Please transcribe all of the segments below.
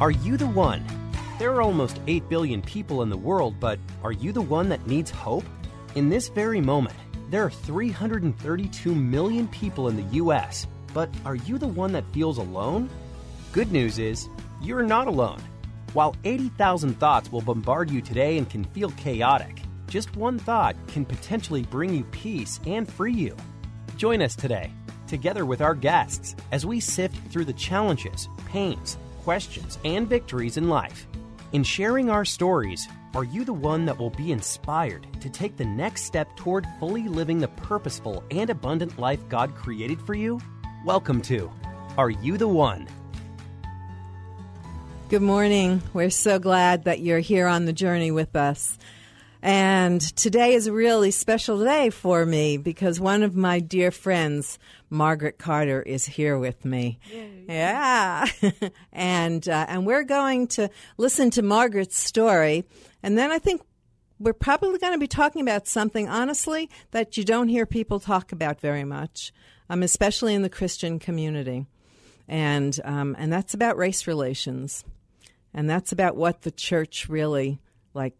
Are you the one? There are almost 8 billion people in the world, but are you the one that needs hope? In this very moment, there are 332 million people in the U.S., but are you the one that feels alone? Good news is, you're not alone. While 80,000 thoughts will bombard you today and can feel chaotic, just one thought can potentially bring you peace and free you. Join us today, together with our guests, as we sift through the challenges, pains, questions, and victories in life. In sharing our stories, are you the one that will be inspired to take the next step toward fully living the purposeful and abundant life God created for you? Welcome to Are You the One? Good morning. We're so glad that you're here on the journey with us. And today is a really special day for me because one of my dear friends, Margaret Carter, is here with me. Yay. Yeah. and, uh, and we're going to listen to Margaret's story. And then I think we're probably going to be talking about something, honestly, that you don't hear people talk about very much, um, especially in the Christian community. And, um, and that's about race relations. And that's about what the church really like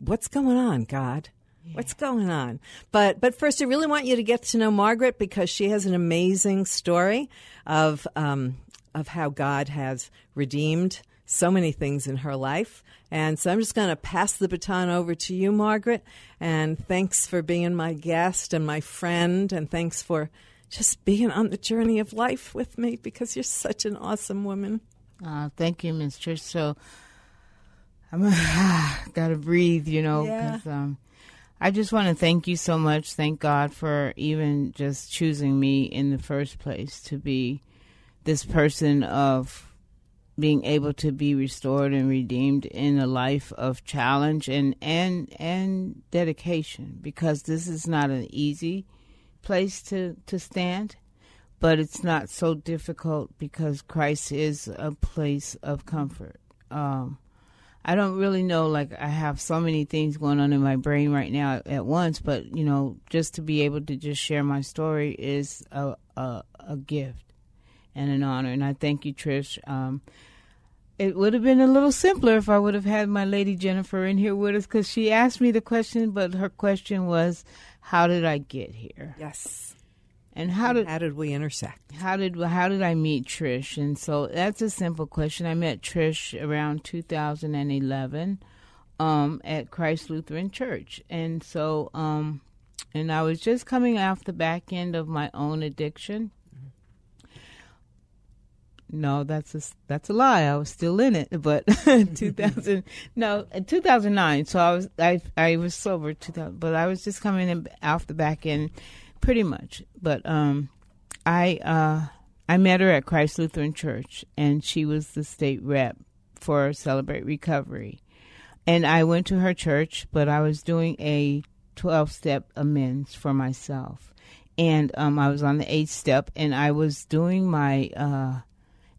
what's going on, God? Yeah. What's going on? But but first, I really want you to get to know Margaret because she has an amazing story of um, of how God has redeemed so many things in her life. And so I'm just going to pass the baton over to you, Margaret. And thanks for being my guest and my friend. And thanks for just being on the journey of life with me because you're such an awesome woman. Uh, thank you, Ms. Trish. So I'm gotta breathe, you know. Yeah. Um, I just want to thank you so much. Thank God for even just choosing me in the first place to be this person of being able to be restored and redeemed in a life of challenge and and and dedication because this is not an easy place to to stand but it's not so difficult because Christ is a place of comfort um, I don't really know. Like I have so many things going on in my brain right now at once, but you know, just to be able to just share my story is a a, a gift and an honor. And I thank you, Trish. Um, it would have been a little simpler if I would have had my lady Jennifer in here with us because she asked me the question, but her question was, "How did I get here?" Yes. And how did how did we intersect? How did how did I meet Trish? And so that's a simple question. I met Trish around 2011 um, at Christ Lutheran Church, and so um, and I was just coming off the back end of my own addiction. No, that's a that's a lie. I was still in it, but 2000 no, 2009. So I was I I was sober 2000, but I was just coming in off the back end pretty much. But um, I uh, I met her at Christ Lutheran Church, and she was the state rep for Celebrate Recovery. And I went to her church, but I was doing a 12 step amends for myself. And um, I was on the eighth step, and I was doing my uh,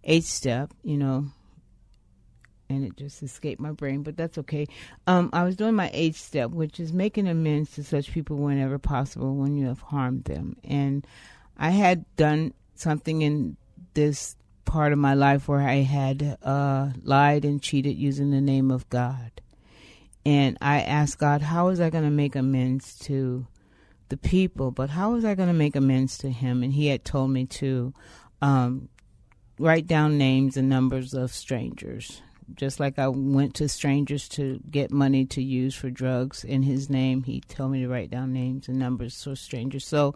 eighth step, you know, and it just escaped my brain, but that's okay. Um, I was doing my eighth step, which is making amends to such people whenever possible when you have harmed them. And I had done something in this part of my life where I had uh, lied and cheated using the name of God. And I asked God, how was I going to make amends to the people? But how was I going to make amends to Him? And He had told me to um, write down names and numbers of strangers just like I went to strangers to get money to use for drugs in his name, he told me to write down names and numbers for strangers. So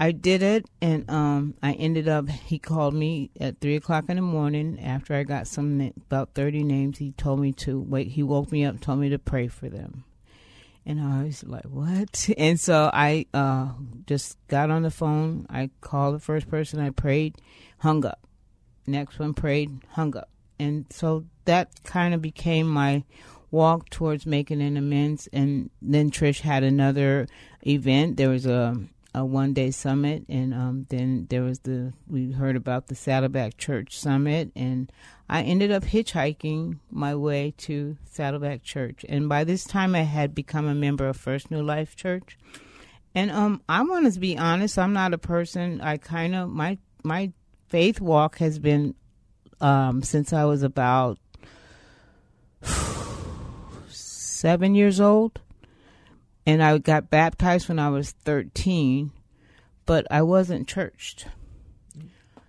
I did it, and um, I ended up. He called me at three o'clock in the morning after I got some about thirty names. He told me to wait. He woke me up, told me to pray for them, And I was like, what? And so I uh, just got on the phone. I called the first person I prayed, hung up. Next one prayed, hung up. And so that kind of became my walk towards making an amends. And then Trish had another event. There was a a one day summit, and um, then there was the we heard about the Saddleback Church summit, and I ended up hitchhiking my way to Saddleback Church. And by this time, I had become a member of First New Life Church. And um, I want to be honest. I'm not a person. I kind of my my faith walk has been um, since I was about seven years old and I got baptized when I was 13, but I wasn't churched.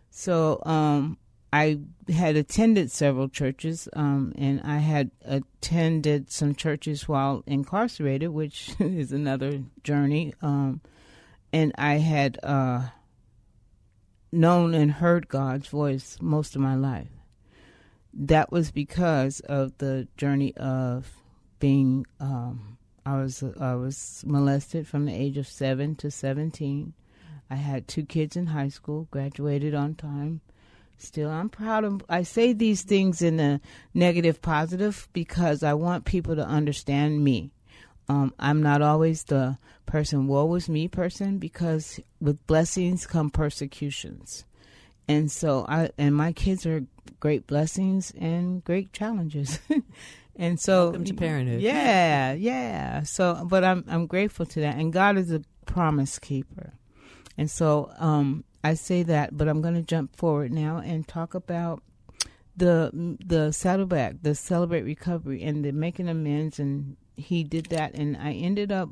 So um, I had attended several churches, um, and I had attended some churches while incarcerated, which is another journey. Um, and I had uh, known and heard God's voice most of my life. That was because of the journey of being um, I was I was molested from the age of seven to seventeen. I had two kids in high school, graduated on time. Still, I'm proud of. I say these things in a negative, positive because I want people to understand me. Um, I'm not always the person, woe was me person, because with blessings come persecutions. And so I, and my kids are great blessings and great challenges. And so, welcome to parenthood. Yeah, yeah. So, but I'm I'm grateful to that, and God is a promise keeper, and so um, I say that. But I'm going to jump forward now and talk about the the saddleback, the celebrate recovery, and the making amends. And he did that, and I ended up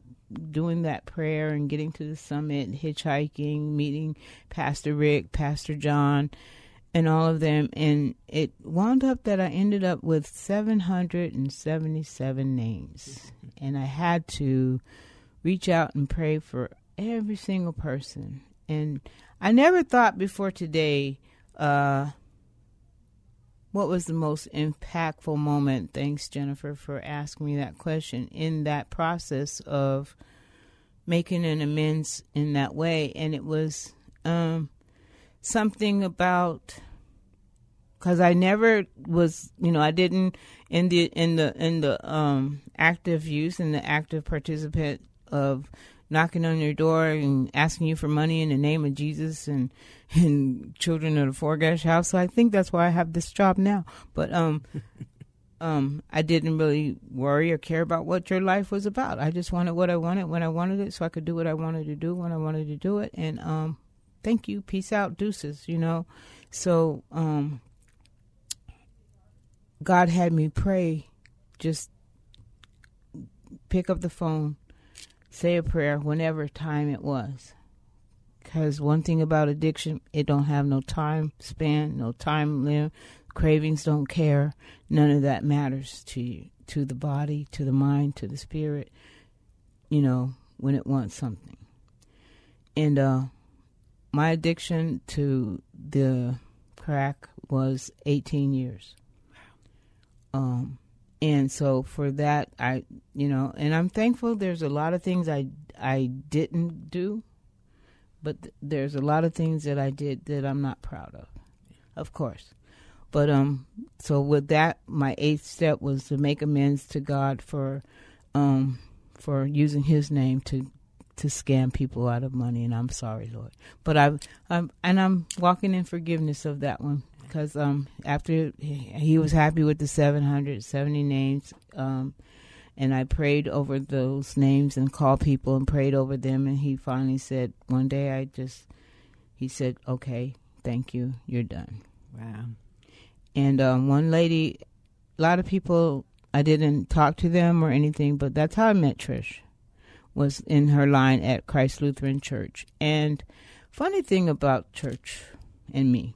doing that prayer and getting to the summit, hitchhiking, meeting Pastor Rick, Pastor John and all of them. And it wound up that I ended up with 777 names. And I had to reach out and pray for every single person. And I never thought before today uh, what was the most impactful moment. Thanks, Jennifer, for asking me that question in that process of making an amends in that way. And it was. Um, something about because I never was, you know, I didn't in the in the in the um, active use and the active participant of knocking on your door and asking you for money in the name of Jesus and and children of the Forgash house. So I think that's why I have this job now. But um, um, I didn't really worry or care about what your life was about. I just wanted what I wanted when I wanted it, so I could do what I wanted to do when I wanted to do it. And um, thank you, peace out, deuces. You know, so um God had me pray, just pick up the phone, say a prayer whenever time it was. Because one thing about addiction, it don't have no time span, no time limit. Cravings don't care. None of that matters to you, to the body, to the mind, to the spirit. You know when it wants something. And uh, my addiction to the crack was 18 years. Um, and so for that, I, you know, and I'm thankful. There's a lot of things I I didn't do, but th- there's a lot of things that I did that I'm not proud of, of course. But um, so with that, my eighth step was to make amends to God for, um, for using His name to to scam people out of money, and I'm sorry, Lord. But I, I'm and I'm walking in forgiveness of that one because um, after he was happy with the 770 names, um, and I prayed over those names and called people and prayed over them, and he finally said one day I just he said, "Okay, thank you, you're done." Wow. And um, one lady, a lot of people, I didn't talk to them or anything, but that's how I met Trish. Was in her line at Christ Lutheran Church, and funny thing about church and me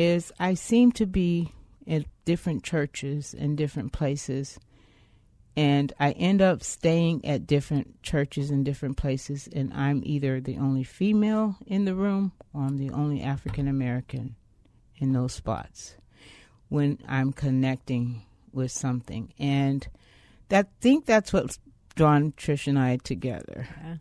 is I seem to be at different churches in different places and I end up staying at different churches in different places and I'm either the only female in the room or I'm the only African American in those spots when I'm connecting with something and that think that's what drawn Trish and I together. Yeah.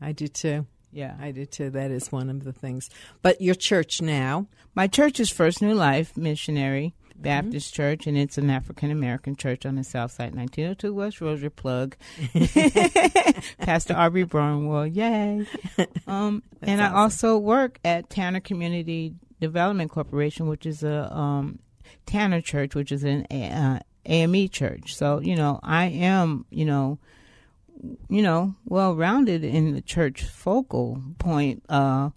I do too. Yeah. I do too. That is one of the things. But your church now, My church is First New Life Missionary Baptist Church, and it's an African American church on the south side, 1902 West Rosier Plug. Pastor Aubrey Barnwell, yay. Um, and I also work at Tanner Community Development Corporation, which is a um, Tanner church, which is an uh, AME church. So, you know, I am, you know, you know, well rounded in the church focal point. Uh,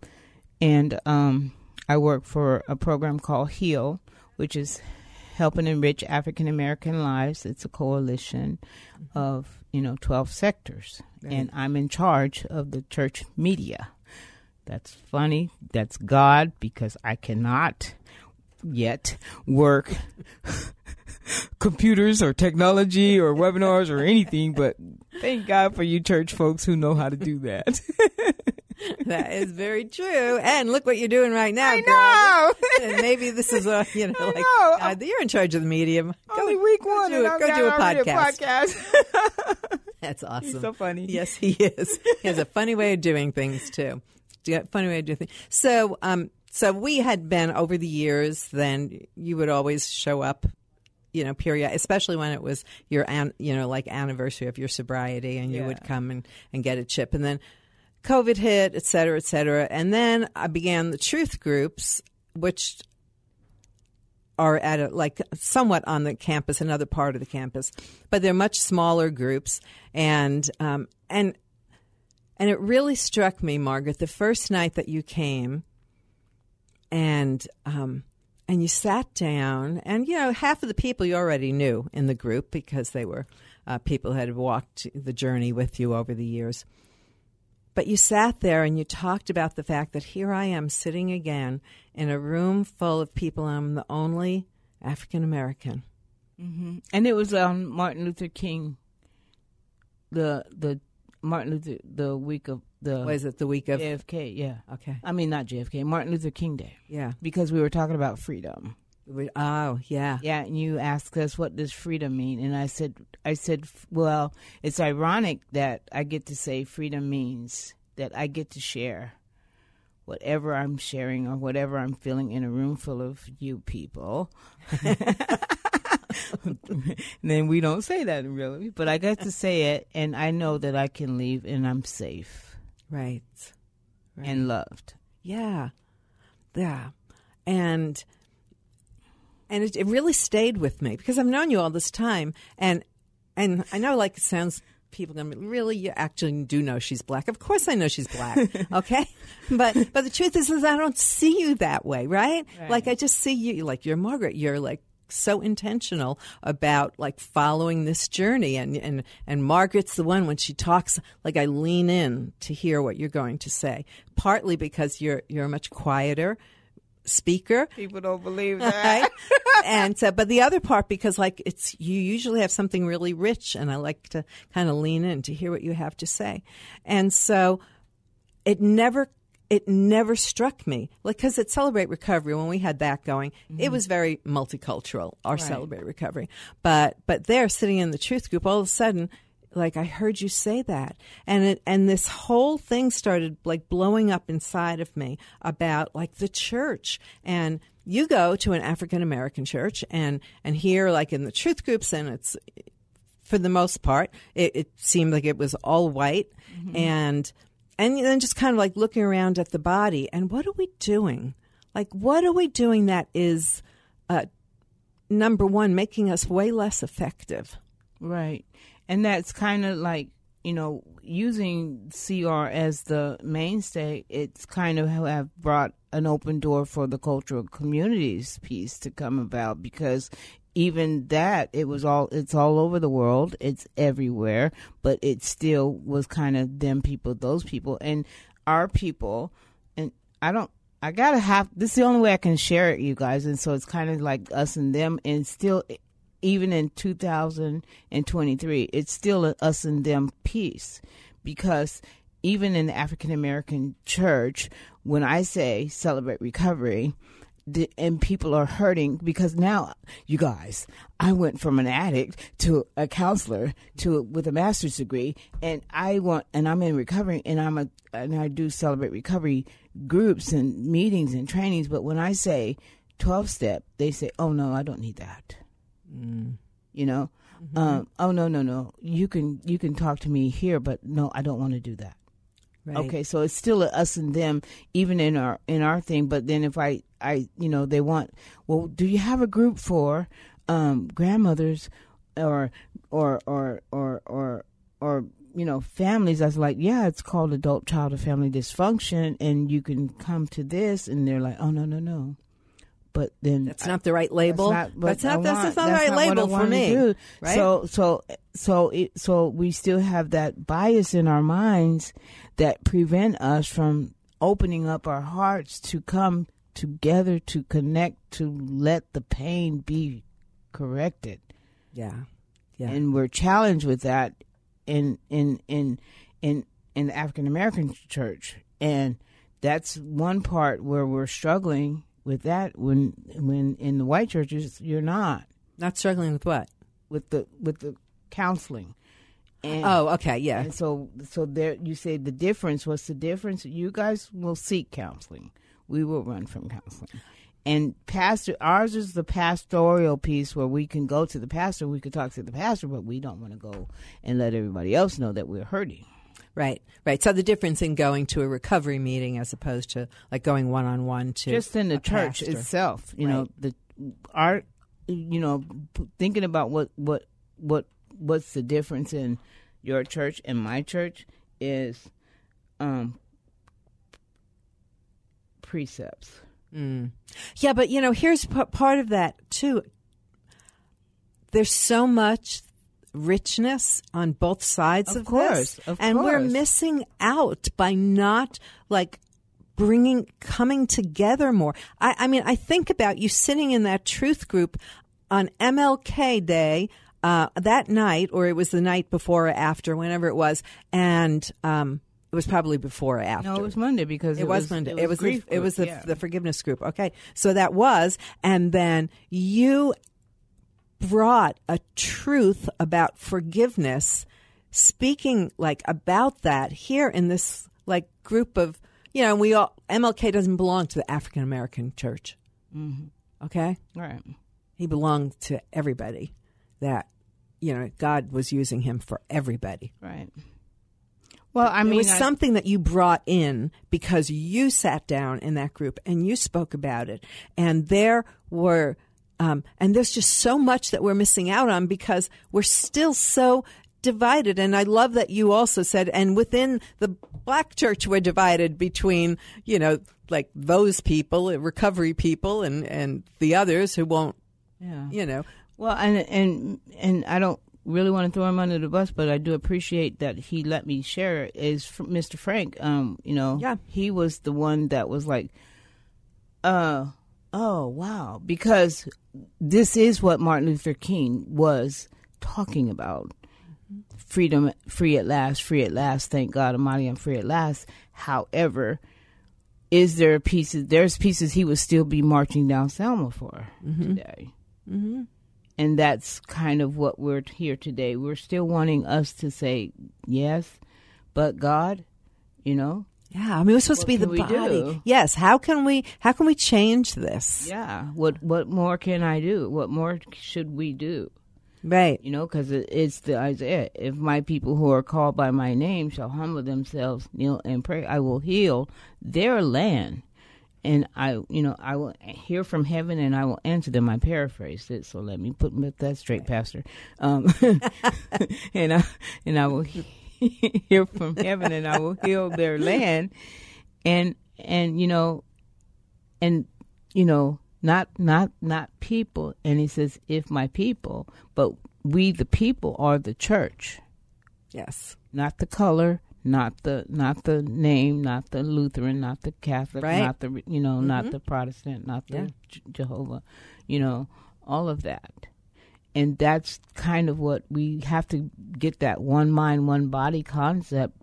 and um, I work for a program called HEAL, which is helping enrich African American lives. It's a coalition of you know twelve sectors, and I'm in charge of the church media. That's funny. That's God because I cannot yet work computers or technology or webinars or anything, but thank God for you church folks who know how to do that. that is very true. And look what you're doing right now. I girl. know. and maybe this is a you know I like know. uh, you're in charge of the medium. Only week go one, do and. Go do a podcast. podcast. That's awesome. He's so funny. Yes, he is. he has a funny way of doing things too. A funny way of doing things. So, um, so we had been over the years. Then you would always show up, you know, period, especially when it was your, an, you know, like anniversary of your sobriety, and you Yeah. would come and and get a chip, and then COVID hit, et cetera, et cetera, and then I began the truth groups, which are at a, like somewhat on the campus, another part of the campus, but they're much smaller groups, and um, and and it really struck me, Margaret, the first night that you came, and um, and you sat down, and you know half of the people you already knew in the group because they were uh, people had walked the journey with you over the years. But you sat there and you talked about the fact that here I am sitting again in a room full of people. and I'm the only African American. and it was on Martin Luther King. The the Martin Luther the week of the Was it the week of? JFK? Yeah, Okay. I mean not JFK, Martin Luther King Day, Yeah. because we were talking about freedom. We- Oh, yeah. Yeah, and you asked us what does freedom mean, and I said, I said, well, it's ironic that I get to say freedom means that I get to share whatever I'm sharing or whatever I'm feeling in a room full of you people. and then we don't say that really, but I get to say it, and I know that I can leave and I'm safe Right. Right. and loved. Yeah. Yeah. And and it, it really stayed with me because I've known you all this time and and I know like it sounds people going to really you actually do know she's black. Of course I know she's black. Okay? but but the truth is is I don't see you that way, right? Like I just see you like you're Margaret. You're like so intentional about like following this journey. And and and Margaret's the one when she talks like I lean in to hear what you're going to say partly because you're you're a much quieter speaker. People don't believe right? and so, but the other part because like it's you usually have something really rich and I like to kind of lean in to hear what you have to say. And so it never it never struck me like because at celebrate recovery when we had that going it mm-hmm. was very multicultural our celebrate recovery. But but there sitting in the truth group all of a sudden like I heard you say that. And it and this whole thing started like blowing up inside of me about like the church. And you go to an African American church and and here like in the truth groups and it's for the most part it, it seemed like it was all white. Mm-hmm. And and then just kind of like looking around at the body and what are we doing like what are we doing that is uh, number one making us way less effective Right. And that's kind of like, you know, using CR as the mainstay, it's kind of have brought an open door for the cultural communities piece to come about because even that it was all it's all over the world. It's everywhere but it still was kind of them people those people. And our people and i don't i gotta have this is the only way i can share it you guys. And so it's kind of like us and them and still even in 2023, it's still us and them piece. Because even in the African American church, when I say celebrate recovery, the, and people are hurting because now you guys i went from an addict to a counselor to with a master's degree and i want and i'm in recovery and i'm a and i do celebrate recovery groups and meetings and trainings but when i say 12 step they say oh no i don't need that mm. you know mm-hmm. um, oh no no no you can you can talk to me here but no i don't want to do that Right. Okay, so it's still a us and them, even in our in our thing. But then if I I you know they want, well, do you have a group for um, grandmothers or or or or or or you know families? I was like, yeah, it's called adult child or family dysfunction, and you can come to this, and they're like, oh no no no, but then that's not the right label. That's not, that's not, that's, that's not the right label for me. Right? So so so it, so we still have that bias in our minds that prevent us from opening up our hearts to come together to connect to let the pain be corrected. Yeah. Yeah. And we're challenged with that in in in in in the African American church. And that's one part where we're struggling with that when when in the white churches you're not. Not struggling with what? With the with the counseling. And, oh okay yeah. and so so there you say the difference what's the difference? You guys will seek counseling we will run from counseling and pastor ours is the pastoral piece where we can go to the pastor we could talk to the pastor but we don't want to go and let everybody else know that we're hurting Right, right. So the difference in going to a recovery meeting as opposed to like going one on one to just in the church pastor. itself, you right. know, the art, you know, thinking about what what what what's the difference in your church and my church is um precepts. Mm. Yeah, but you know, here's p- part of that too. There's so much richness on both sides of, of course, this. Of and course. we're missing out by not like bringing coming together more. I, I mean, I think about you sitting in that truth group on MLK Day uh, that night, or it was the night before or after, whenever it was, and um, it was probably before or after. No, it was Monday because it, it was, was, Monday. It was, it was the, it was the, yeah. the forgiveness group. Okay, so that was, and then you brought a truth about forgiveness, speaking like about that here in this like group of you know we all MLK doesn't belong to the African American church. Mm-hmm. Okay, right. He belonged to everybody. That you know God was using him for everybody. Right. Well, I mean, it was I, something that you brought in because you sat down in that group and you spoke about it, and there were um, and there's just so much that we're missing out on because we're still so divided. And I love that you also said, and within the black church, we're divided between, you know, like those people, recovery people, and, and the others who won't, yeah. you know. Well, and, and, and I don't really want to throw him under the bus, but I do appreciate that he let me share is Mr. Frank. Um, you know, yeah. he was the one that was like, uh, oh wow, because this is what Martin Luther King was talking about. Freedom, free at last, free at last. Thank God Almighty, I'm free at last. However, is there pieces? There's pieces he would still be marching down Selma for mm-hmm. today, mm-hmm. And that's kind of what we're here today. We're still wanting us to say yes, but God, you know, yeah, I mean, we're supposed to be the body. Yes. How can we? How can we change this? Yeah. What What more can I do? What more should we do? Right. You know, because it, it's the Isaiah. If my people who are called by my name shall humble themselves, kneel and pray, I will heal their land. And I, you know, I will hear from heaven and I will answer them. I paraphrased it, so let me put that straight, Pastor. Um, and I, and I will hear from heaven and I will heal their land. And, and, you know, and, you know, not not not people and he says if my people but we the people are the church yes not the color not the not the name not the lutheran not the catholic right. not the you know mm-hmm. not the protestant not the yeah. jehovah you know all of that and that's kind of what we have to get that one mind one body concept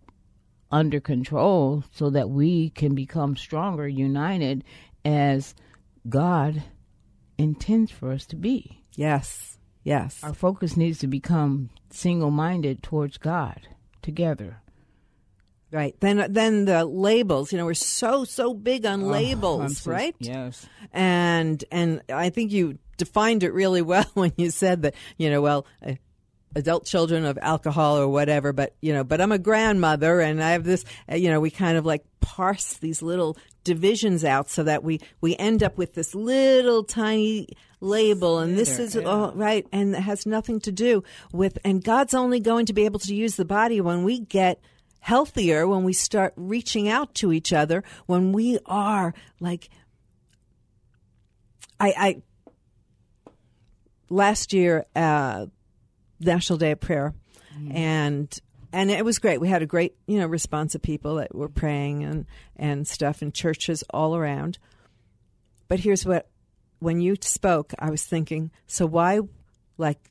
under control so that we can become stronger united as God intends for us to be. Yes. Yes. Our focus needs to become single minded towards God together. Right. Then then the labels, you know, we're so so big on Oh, labels, so- right? Yes. And and I think you defined it really well when you said that, you know, well, uh, adult children of alcohol or whatever, but you know, but I'm a grandmother and I have this, uh, you know, we kind of like parse these little divisions out so that we we end up with this little tiny label and this is oh, right and it has nothing to do with and God's only going to be able to use the body when we get healthier when we start reaching out to each other when we are like I, I last year uh, National Day of Prayer, and and it was great. We had a great you know response of people that were praying and and stuff in churches all around. But here's what: when you spoke, I was thinking, so why, like,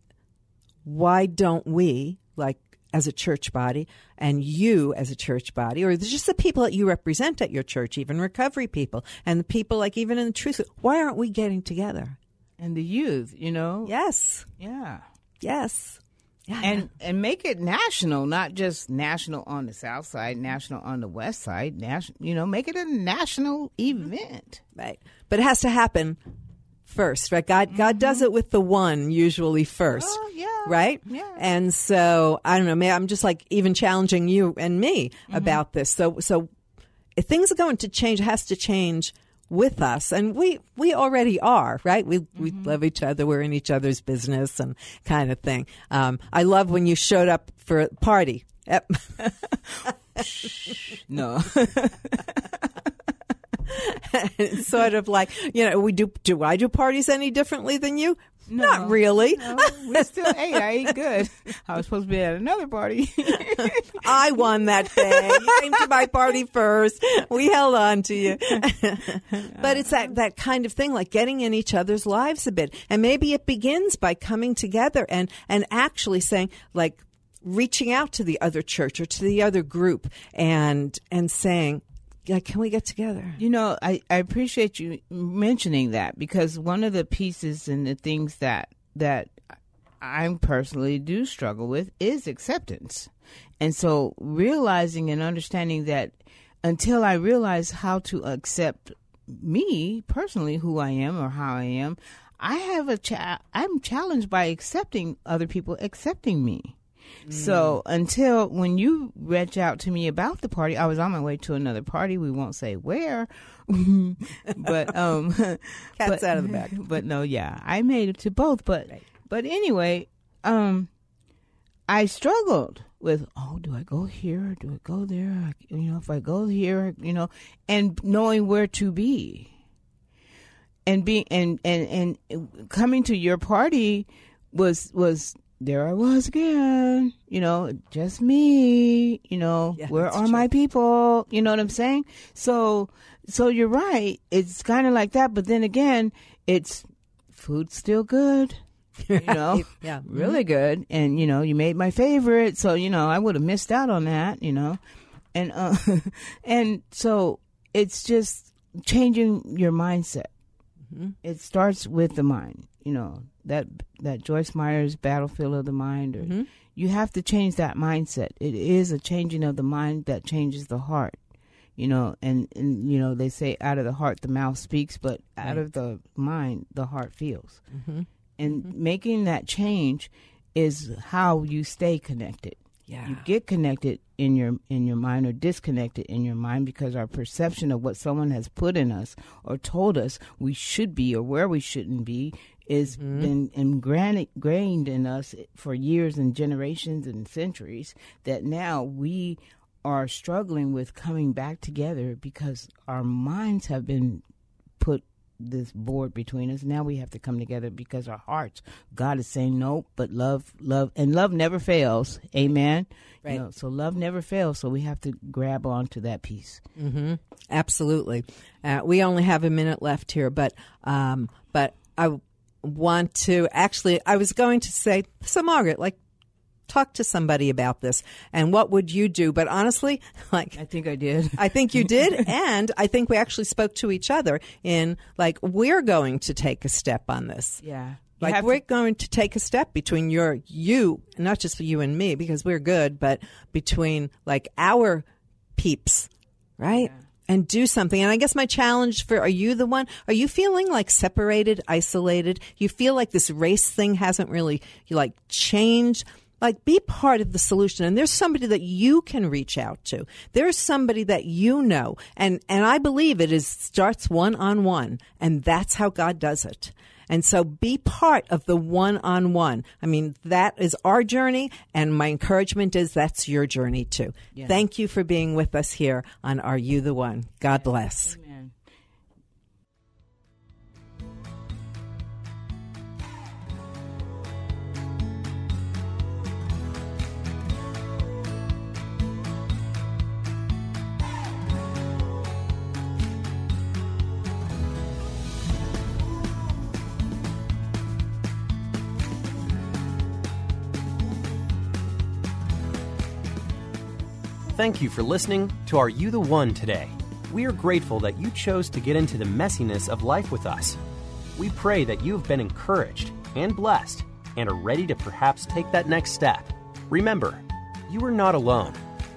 why don't we like as a church body and you as a church body or just the people that you represent at your church even recovery people and the people like even in the truth why aren't we getting together And the youth, you know? yes Yeah. yes yeah. And and make it national, not just national on the south side, national on the west side, national, you know, make it a national event. right but it has to happen first right god god does it with the one usually first Oh, yeah. right Yeah. and so i don't know maybe i'm just like even challenging you and me Mm-hmm. about this so so if things are going to change it has to change with us and we we already are right we we Mm-hmm. love each other we're in each other's business and kind of thing um, i love when you showed up for a party Yep. No. it's sort of like you know we do do i do parties any differently than you not really we still ate. I ate good. I was supposed to be at another party. I won that day. You came to my party first. We held on to you. but it's that, that kind of thing, like getting in each other's lives a bit. And maybe it begins by coming together and, and actually saying, like, reaching out to the other church or to the other group and, and saying, yeah, can we get together? You know, I, I appreciate you mentioning that because one of the pieces and the things that that I personally do struggle with is acceptance. And so realizing and understanding that until I realize how to accept me personally, who I am or how I am, I have a cha- I'm challenged by accepting other people accepting me. So until when you reach out to me about the party, I was on my way to another party. We won't say where, but um, Cat's but- out of the bag. But no, yeah, I made it to both. But but anyway, um, I struggled with oh, do I go here? Do I go there? You know, if I go here, you know, and knowing where to be, and being and and and coming to your party was was there I was again, you know, just me, you know, Yeah, where are true. my people? You know what I'm saying? So, so you're right. It's kind of like that, but then again, it's food's still good. You know, Yeah. really good, and you know, you made my favorite, so you know, I would have missed out on that, you know, and uh, and so it's just changing your mindset. It starts with the mind, you know that that Joyce Meyer's battlefield of the mind. Or mm-hmm. You have to change that mindset. It is a changing of the mind that changes the heart. You know, and, and you know they say out of the heart the mouth speaks, but out of the mind the heart feels. Mm-hmm. And mm-hmm. making that change is how you stay connected. Yeah. You get connected in your in your mind or disconnected in your mind because our perception of what someone has put in us or told us we should be or where we shouldn't be is mm-hmm. been ingrained ingrained in us for years and generations and centuries that now we are struggling with coming back together because our minds have been put this board between us. Now we have to come together because our hearts, God is saying no, but love, love, and love never fails. Amen. You Right. know, so love never fails. So we have to grab onto that piece. Absolutely. Uh, we only have a minute left here, but um, but I want to actually. I was going to say so, Margaret. Like, talk to somebody about this. And what would you do? But honestly, like, I think I did. I think you did. and I think we actually spoke to each other in like, we're going to take a step on this. Yeah. Like we're to- going to take a step between your you, not just for you and me, because we're good, but between like our peeps, right? And do something. And I guess my challenge for are you the one? Are you feeling like separated, isolated? You feel like this race thing hasn't really you like changed? Like be part of the solution. And there's somebody that you can reach out to. There's somebody that you know. And and I believe it is starts one on one. And that's how God does it. And so be part of the one on one. I mean, that is our journey, and my encouragement is that's your journey too. Thank you for being with us here on Are You the One? God bless. Amen. Thank you for listening to Are You the One today. We are grateful that you chose to get into the messiness of life with us. We pray that you have been encouraged and blessed and are ready to perhaps take that next step. Remember, you are not alone.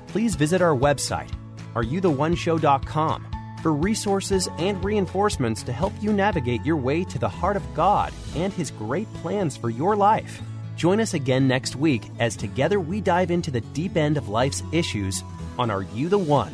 Please visit our website, areyoutheoneshow.com, for resources and reinforcements to help you navigate your way to the heart of God and His great plans for your life. Join us again next week as together we dive into the deep end of life's issues on Are You the One?